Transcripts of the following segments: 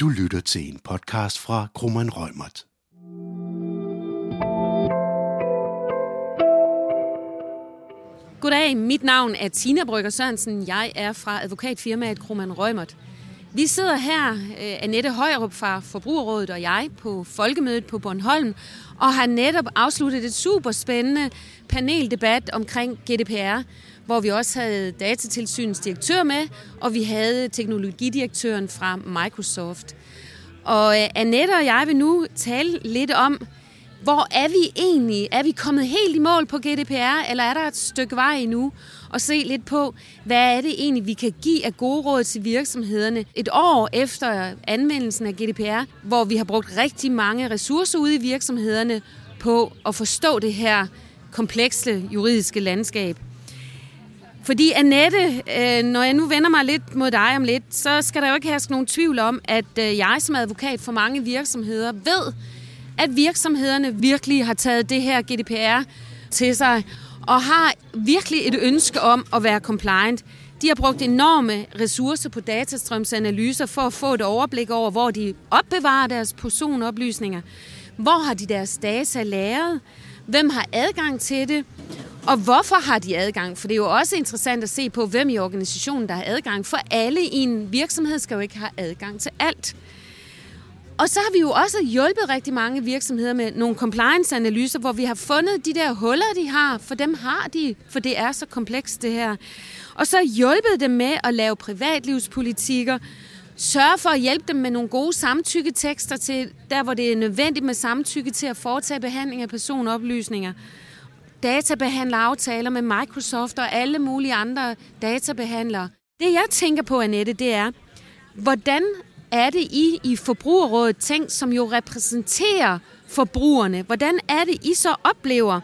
Du lytter til en podcast fra Krummeren Rømert. Goddag, mit navn er Tina Brygger Sørensen. Jeg er fra advokatfirmaet Krummeren Rømert. Vi sidder her, øh, Annette Højrup fra Forbrugerrådet og jeg, på Folkemødet på Bornholm, og har netop afsluttet et super spændende paneldebat omkring GDPR, hvor vi også havde datatilsynets direktør med, og vi havde teknologidirektøren fra Microsoft. Og øh, Annette og jeg vil nu tale lidt om, hvor er vi egentlig? Er vi kommet helt i mål på GDPR, eller er der et stykke vej endnu? Og se lidt på, hvad er det egentlig, vi kan give af gode råd til virksomhederne et år efter anvendelsen af GDPR, hvor vi har brugt rigtig mange ressourcer ude i virksomhederne på at forstå det her komplekse juridiske landskab. Fordi Annette, øh, når jeg nu vender mig lidt mod dig om lidt, så skal der jo ikke herske nogen tvivl om, at øh, jeg som advokat for mange virksomheder ved, at virksomhederne virkelig har taget det her GDPR til sig, og har virkelig et ønske om at være compliant. De har brugt enorme ressourcer på datastrømsanalyser for at få et overblik over, hvor de opbevarer deres personoplysninger. Hvor har de deres data lagret? Hvem har adgang til det? Og hvorfor har de adgang? For det er jo også interessant at se på, hvem i organisationen, der har adgang. For alle i en virksomhed skal jo ikke have adgang til alt. Og så har vi jo også hjulpet rigtig mange virksomheder med nogle compliance-analyser, hvor vi har fundet de der huller, de har, for dem har de, for det er så komplekst det her. Og så hjulpet dem med at lave privatlivspolitikker, sørge for at hjælpe dem med nogle gode samtykketekster til der, hvor det er nødvendigt med samtykke til at foretage behandling af personoplysninger. Databehandleraftaler med Microsoft og alle mulige andre databehandlere. Det jeg tænker på, Annette, det er, hvordan er det I i Forbrugerrådet tænkt, som jo repræsenterer forbrugerne? Hvordan er det, I så oplever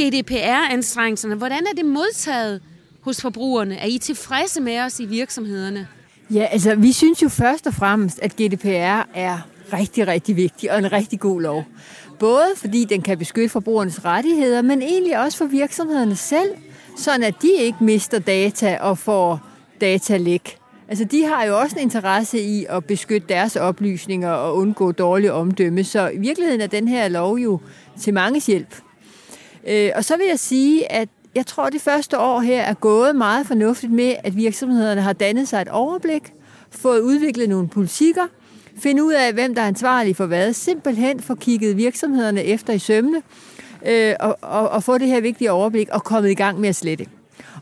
GDPR-anstrengelserne? Hvordan er det modtaget hos forbrugerne? Er I tilfredse med os i virksomhederne? Ja, altså vi synes jo først og fremmest, at GDPR er rigtig, rigtig vigtig og en rigtig god lov. Både fordi den kan beskytte forbrugernes rettigheder, men egentlig også for virksomhederne selv, sådan at de ikke mister data og får datalæk. Altså, de har jo også en interesse i at beskytte deres oplysninger og undgå dårlig omdømme, så i virkeligheden er den her lov jo til mange hjælp. Øh, og så vil jeg sige, at jeg tror, at det første år her er gået meget fornuftigt med, at virksomhederne har dannet sig et overblik, fået udviklet nogle politikker, finde ud af, hvem der er ansvarlig for hvad, simpelthen få kigget virksomhederne efter i sømne, øh, og, og, og få det her vigtige overblik og komme i gang med at slette.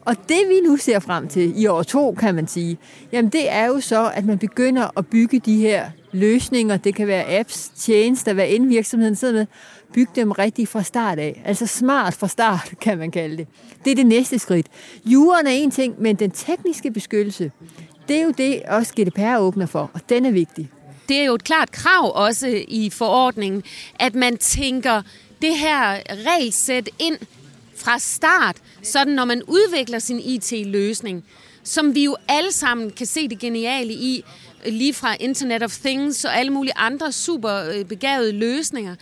Og det vi nu ser frem til i år to, kan man sige, jamen det er jo så, at man begynder at bygge de her løsninger. Det kan være apps, tjenester, hvad end virksomheden sidder med. Bygge dem rigtigt fra start af. Altså smart fra start, kan man kalde det. Det er det næste skridt. Juren er en ting, men den tekniske beskyttelse, det er jo det, også GDPR åbner for, og den er vigtig. Det er jo et klart krav også i forordningen, at man tænker det her regelsæt ind fra start, sådan når man udvikler sin IT-løsning, som vi jo alle sammen kan se det geniale i, lige fra Internet of Things og alle mulige andre super øh, begavede løsninger.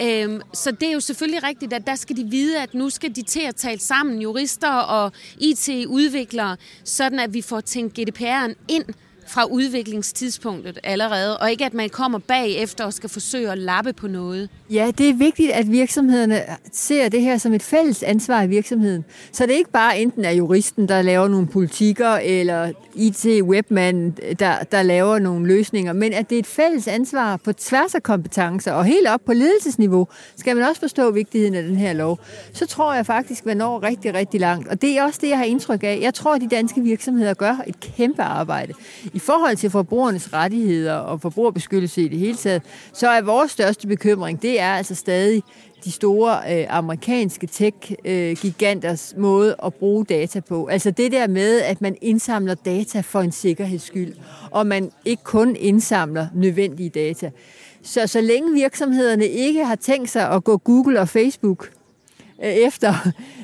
Øhm, så det er jo selvfølgelig rigtigt, at der skal de vide, at nu skal de til at tale sammen, jurister og IT-udviklere, sådan at vi får tænkt GDPR'en ind fra udviklingstidspunktet allerede, og ikke at man kommer bagefter og skal forsøge at lappe på noget. Ja, det er vigtigt, at virksomhederne ser det her som et fælles ansvar i virksomheden. Så det er ikke bare enten er juristen, der laver nogle politikker, eller IT-webmanden, der, der laver nogle løsninger, men at det er et fælles ansvar på tværs af kompetencer, og helt op på ledelsesniveau, skal man også forstå vigtigheden af den her lov. Så tror jeg faktisk, man når rigtig, rigtig langt. Og det er også det, jeg har indtryk af. Jeg tror, at de danske virksomheder gør et kæmpe arbejde. I forhold til forbrugernes rettigheder og forbrugerbeskyttelse i det hele taget, så er vores største bekymring, det er altså stadig de store øh, amerikanske tech-giganters øh, måde at bruge data på. Altså det der med, at man indsamler data for en sikkerheds skyld, og man ikke kun indsamler nødvendige data. Så så længe virksomhederne ikke har tænkt sig at gå Google og Facebook øh, efter,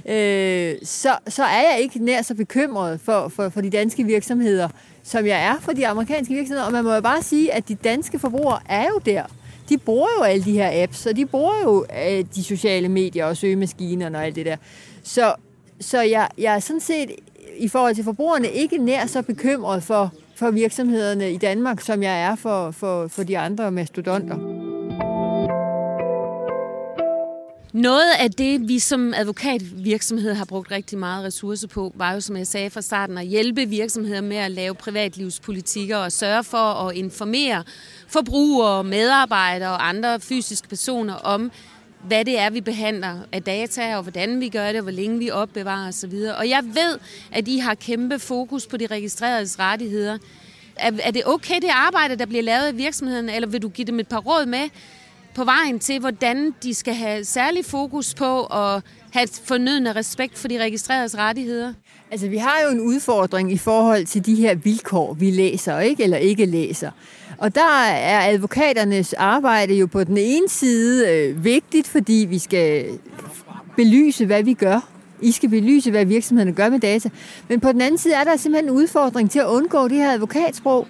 øh, så, så er jeg ikke nær så bekymret for, for, for de danske virksomheder, som jeg er for de amerikanske virksomheder. Og man må jo bare sige, at de danske forbrugere er jo der. De bruger jo alle de her apps, og de bruger jo øh, de sociale medier og søgemaskinerne og alt det der. Så, så jeg, jeg er sådan set i forhold til forbrugerne ikke nær så bekymret for for virksomhederne i Danmark, som jeg er for, for, for de andre mastodonter. Noget af det, vi som advokatvirksomhed har brugt rigtig meget ressourcer på, var jo, som jeg sagde fra starten, at hjælpe virksomheder med at lave privatlivspolitikker og sørge for at informere forbrugere, medarbejdere og andre fysiske personer om, hvad det er, vi behandler af data, og hvordan vi gør det, og hvor længe vi opbevarer osv. Og jeg ved, at I har kæmpe fokus på de registreredes rettigheder. Er, er det okay, det arbejde, der bliver lavet i virksomheden, eller vil du give dem et par råd med på vejen til, hvordan de skal have særlig fokus på at have fornødende respekt for de registreredes rettigheder? Altså, vi har jo en udfordring i forhold til de her vilkår, vi læser, ikke eller ikke læser. Og der er advokaternes arbejde jo på den ene side øh, vigtigt, fordi vi skal belyse, hvad vi gør. I skal belyse, hvad virksomhederne gør med data. Men på den anden side er der simpelthen en udfordring til at undgå det her advokatsprog.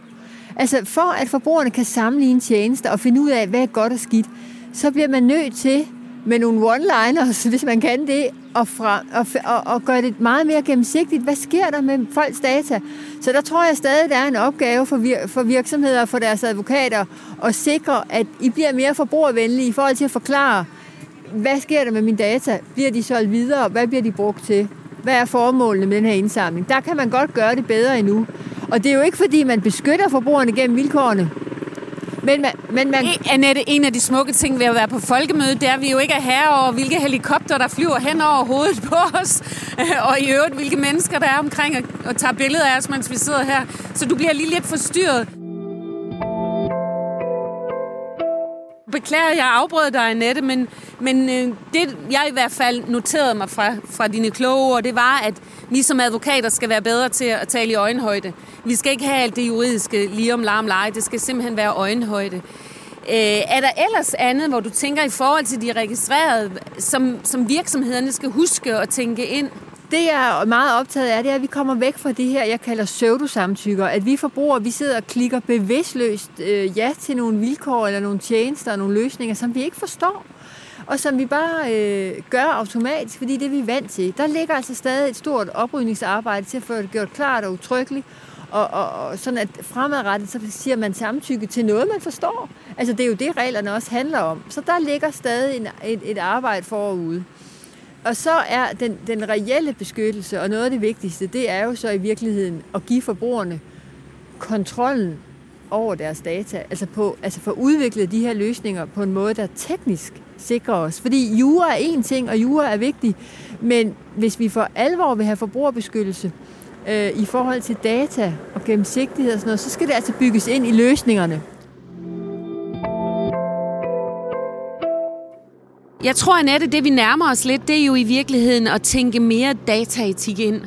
Altså for at forbrugerne kan sammenligne tjenester og finde ud af, hvad er godt og skidt, så bliver man nødt til med nogle one-liners, hvis man kan det, og, fra, og, og, og gøre det meget mere gennemsigtigt. Hvad sker der med folks data? Så der tror jeg stadig, der er en opgave for, vir, for virksomheder og for deres advokater at sikre, at I bliver mere forbrugervenlige i forhold til at forklare, hvad sker der med mine data? Bliver de solgt videre? Hvad bliver de brugt til? Hvad er formålene med den her indsamling? Der kan man godt gøre det bedre endnu. Og det er jo ikke, fordi man beskytter forbrugerne gennem vilkårene. Men, man, men man... E- Annette, en af de smukke ting ved at være på folkemødet, det er, at vi jo ikke er her over, hvilke helikopter, der flyver hen over hovedet på os, og i øvrigt, hvilke mennesker, der er omkring og, og tager billeder af os, mens vi sidder her. Så du bliver lige lidt forstyrret. beklager, jeg afbrød dig, Annette, men, men øh, det, jeg i hvert fald noterede mig fra, fra dine kloge ord, det var, at vi som advokater skal være bedre til at tale i øjenhøjde. Vi skal ikke have alt det juridiske lige om larm leje. Det skal simpelthen være øjenhøjde. Øh, er der ellers andet, hvor du tænker i forhold til de registrerede, som, som virksomhederne skal huske at tænke ind? Det, jeg er meget optaget af, det er, at vi kommer væk fra det her, jeg kalder pseudosamtykker. At vi forbrugere, vi sidder og klikker bevidstløst øh, ja til nogle vilkår eller nogle tjenester og nogle løsninger, som vi ikke forstår og som vi bare øh, gør automatisk, fordi det er vi vant til. Der ligger altså stadig et stort oprydningsarbejde til at få det gjort klart og utryggeligt, og, og, og sådan at fremadrettet, så siger man samtykke til noget, man forstår. Altså det er jo det, reglerne også handler om. Så der ligger stadig en, et, et arbejde forude. Og så er den, den reelle beskyttelse, og noget af det vigtigste, det er jo så i virkeligheden at give forbrugerne kontrollen over deres data. Altså, på, altså få udviklet de her løsninger på en måde, der teknisk sikre os. Fordi jura er én ting, og jura er vigtig, men hvis vi for alvor vil have forbrugerbeskyttelse øh, i forhold til data og gennemsigtighed og sådan noget, så skal det altså bygges ind i løsningerne. Jeg tror, Annette, det vi nærmer os lidt, det er jo i virkeligheden at tænke mere dataetik ind.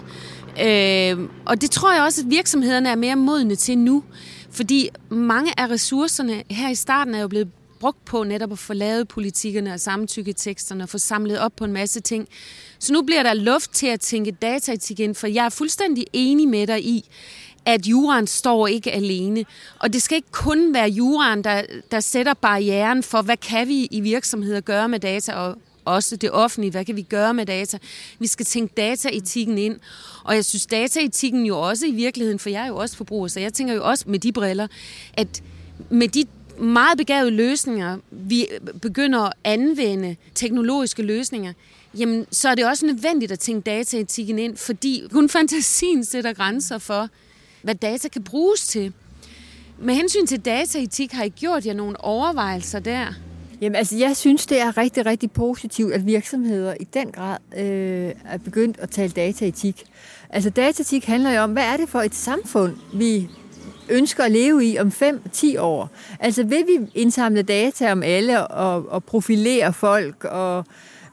Øh, og det tror jeg også, at virksomhederne er mere modne til nu. Fordi mange af ressourcerne her i starten er jo blevet brugt på netop at få lavet politikkerne og samtykketeksterne og få samlet op på en masse ting. Så nu bliver der luft til at tænke dataetik ind, for jeg er fuldstændig enig med dig i, at juraen står ikke alene. Og det skal ikke kun være juraen, der, der sætter barrieren for, hvad kan vi i virksomheder gøre med data, og også det offentlige, hvad kan vi gøre med data. Vi skal tænke dataetikken ind. Og jeg synes, dataetikken jo også i virkeligheden, for jeg er jo også forbruger, så jeg tænker jo også med de briller, at med de meget begavede løsninger, vi begynder at anvende teknologiske løsninger, jamen så er det også nødvendigt at tænke dataetikken ind, fordi kun fantasien sætter grænser for, hvad data kan bruges til. Med hensyn til dataetik, har I gjort jer nogle overvejelser der? Jamen altså, jeg synes, det er rigtig, rigtig positivt, at virksomheder i den grad øh, er begyndt at tale dataetik. Altså, dataetik handler jo om, hvad er det for et samfund, vi ønsker at leve i om 5-10 år? Altså vil vi indsamle data om alle og, og profilere folk og,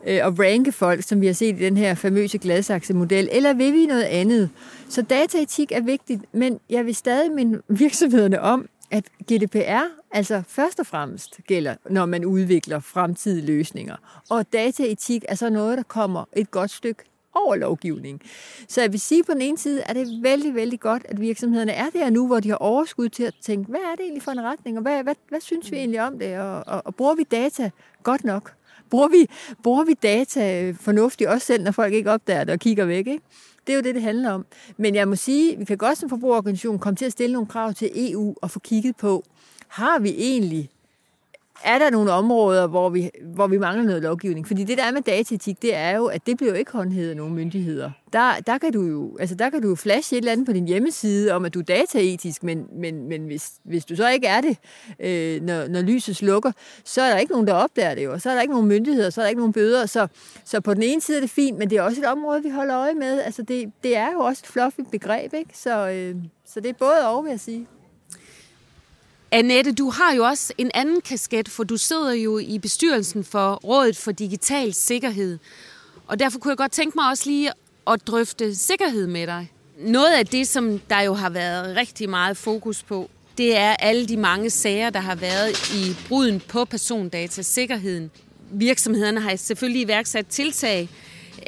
øh, og ranke folk, som vi har set i den her famøse Gladsaxe-model, eller vil vi noget andet? Så dataetik er vigtigt, men jeg vil stadig minde virksomhederne om, at GDPR altså først og fremmest gælder, når man udvikler fremtidige løsninger. Og dataetik er så noget, der kommer et godt stykke over lovgivning. Så jeg vil sige, på den ene side er det vældig, vældig godt, at virksomhederne er der nu, hvor de har overskud til at tænke, hvad er det egentlig for en retning, og hvad, hvad, hvad synes vi egentlig om det, og, og, og bruger vi data godt nok? Bruger vi, bruger vi data fornuftigt, også selv når folk ikke opdager det og kigger væk? Ikke? Det er jo det, det handler om. Men jeg må sige, vi kan godt som forbrugerorganisation komme til at stille nogle krav til EU og få kigget på, har vi egentlig er der nogle områder, hvor vi, hvor vi mangler noget lovgivning? Fordi det der er med dataetik, det er jo, at det bliver jo ikke håndhævet af nogen myndigheder. Der, der, kan du jo, altså der kan du jo flashe et eller andet på din hjemmeside om, at du er dataetisk, men, men, men hvis, hvis du så ikke er det, øh, når, når lyset slukker, så er der ikke nogen, der opdager det jo. Så er der ikke nogen myndigheder, så er der ikke nogen bøder. Så, så på den ene side er det fint, men det er også et område, vi holder øje med. Altså det, det er jo også et fluffy begreb, ikke? Så, øh, så det er både og, vil jeg sige. Annette, du har jo også en anden kasket, for du sidder jo i bestyrelsen for Rådet for Digital Sikkerhed. Og derfor kunne jeg godt tænke mig også lige at drøfte sikkerhed med dig. Noget af det, som der jo har været rigtig meget fokus på, det er alle de mange sager, der har været i bruden på persondatasikkerheden. Virksomhederne har selvfølgelig iværksat tiltag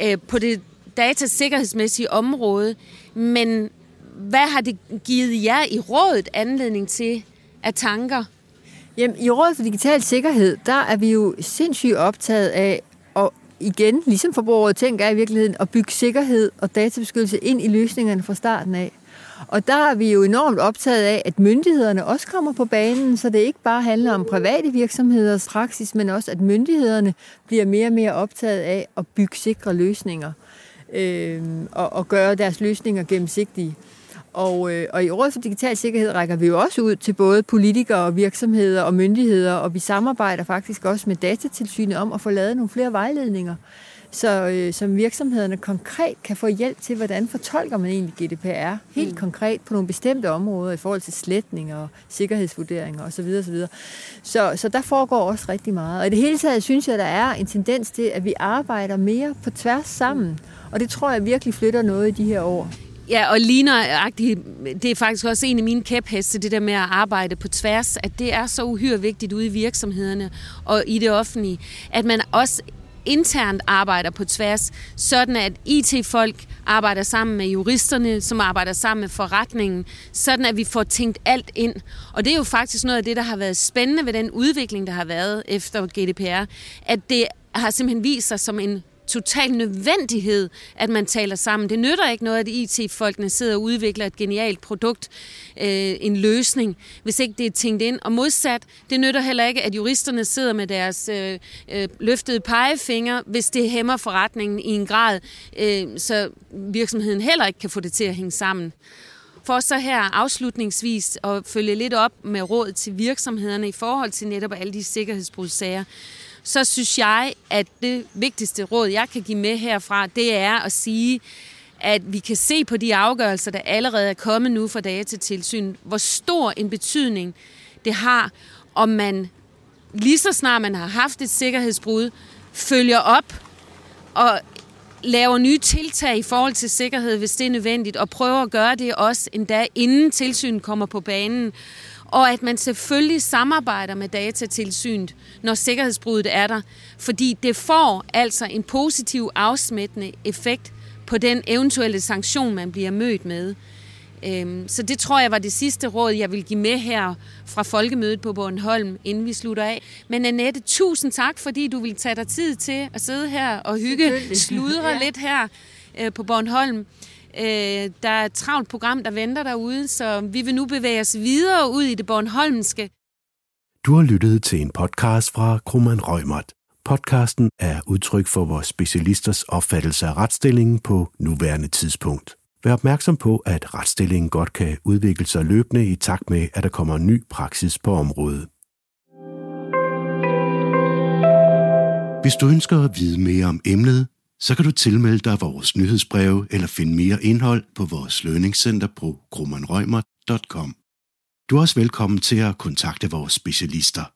øh, på det datasikkerhedsmæssige område, men hvad har det givet jer i rådet anledning til af tanker? Jamen, i Rådet for Digital Sikkerhed, der er vi jo sindssygt optaget af, og igen, ligesom forbrugerrådet tænker i virkeligheden, at bygge sikkerhed og databeskyttelse ind i løsningerne fra starten af. Og der er vi jo enormt optaget af, at myndighederne også kommer på banen, så det ikke bare handler om private virksomheders praksis, men også at myndighederne bliver mere og mere optaget af at bygge sikre løsninger øh, og, og gøre deres løsninger gennemsigtige. Og, øh, og i Rådet for Digital Sikkerhed rækker vi jo også ud til både politikere og virksomheder og myndigheder, og vi samarbejder faktisk også med datatilsynet om at få lavet nogle flere vejledninger, så øh, som virksomhederne konkret kan få hjælp til, hvordan fortolker man egentlig GDPR helt mm. konkret på nogle bestemte områder i forhold til sletning og sikkerhedsvurderinger osv. osv. Så, så der foregår også rigtig meget. Og i det hele taget synes jeg, der er en tendens til, at vi arbejder mere på tværs sammen. Og det tror jeg virkelig flytter noget i de her år. Ja, og ligner det er faktisk også en af mine kæpheste, det der med at arbejde på tværs, at det er så uhyre vigtigt ude i virksomhederne og i det offentlige, at man også internt arbejder på tværs, sådan at IT-folk arbejder sammen med juristerne, som arbejder sammen med forretningen, sådan at vi får tænkt alt ind. Og det er jo faktisk noget af det, der har været spændende ved den udvikling, der har været efter GDPR, at det har simpelthen vist sig som en total nødvendighed, at man taler sammen. Det nytter ikke noget, at IT-folkene sidder og udvikler et genialt produkt, øh, en løsning, hvis ikke det er tænkt ind. Og modsat, det nytter heller ikke, at juristerne sidder med deres øh, øh, løftede pegefinger, hvis det hæmmer forretningen i en grad, øh, så virksomheden heller ikke kan få det til at hænge sammen. For så her afslutningsvis at følge lidt op med råd til virksomhederne i forhold til netop alle de sikkerhedsbrudssager så synes jeg, at det vigtigste råd, jeg kan give med herfra, det er at sige, at vi kan se på de afgørelser, der allerede er kommet nu fra datatilsyn, hvor stor en betydning det har, om man lige så snart man har haft et sikkerhedsbrud, følger op og laver nye tiltag i forhold til sikkerhed, hvis det er nødvendigt, og prøver at gøre det også endda inden tilsynet kommer på banen og at man selvfølgelig samarbejder med datatilsynet, når sikkerhedsbruddet er der, fordi det får altså en positiv afsmittende effekt på den eventuelle sanktion, man bliver mødt med. Øhm, så det tror jeg var det sidste råd, jeg vil give med her fra Folkemødet på Bornholm, inden vi slutter af. Men Annette, tusind tak, fordi du vil tage dig tid til at sidde her og hygge, sludre ja. lidt her øh, på Bornholm. Øh, der er et travlt program, der venter derude, så vi vil nu bevæge os videre ud i det Bornholmske. Du har lyttet til en podcast fra Krummeren Rømert. Podcasten er udtryk for vores specialisters opfattelse af retsstillingen på nuværende tidspunkt. Vær opmærksom på, at retsstillingen godt kan udvikle sig løbende i takt med, at der kommer ny praksis på området. Hvis du ønsker at vide mere om emnet, så kan du tilmelde dig vores nyhedsbreve eller finde mere indhold på vores lønningscenter på grummanrøgmer.com. Du er også velkommen til at kontakte vores specialister.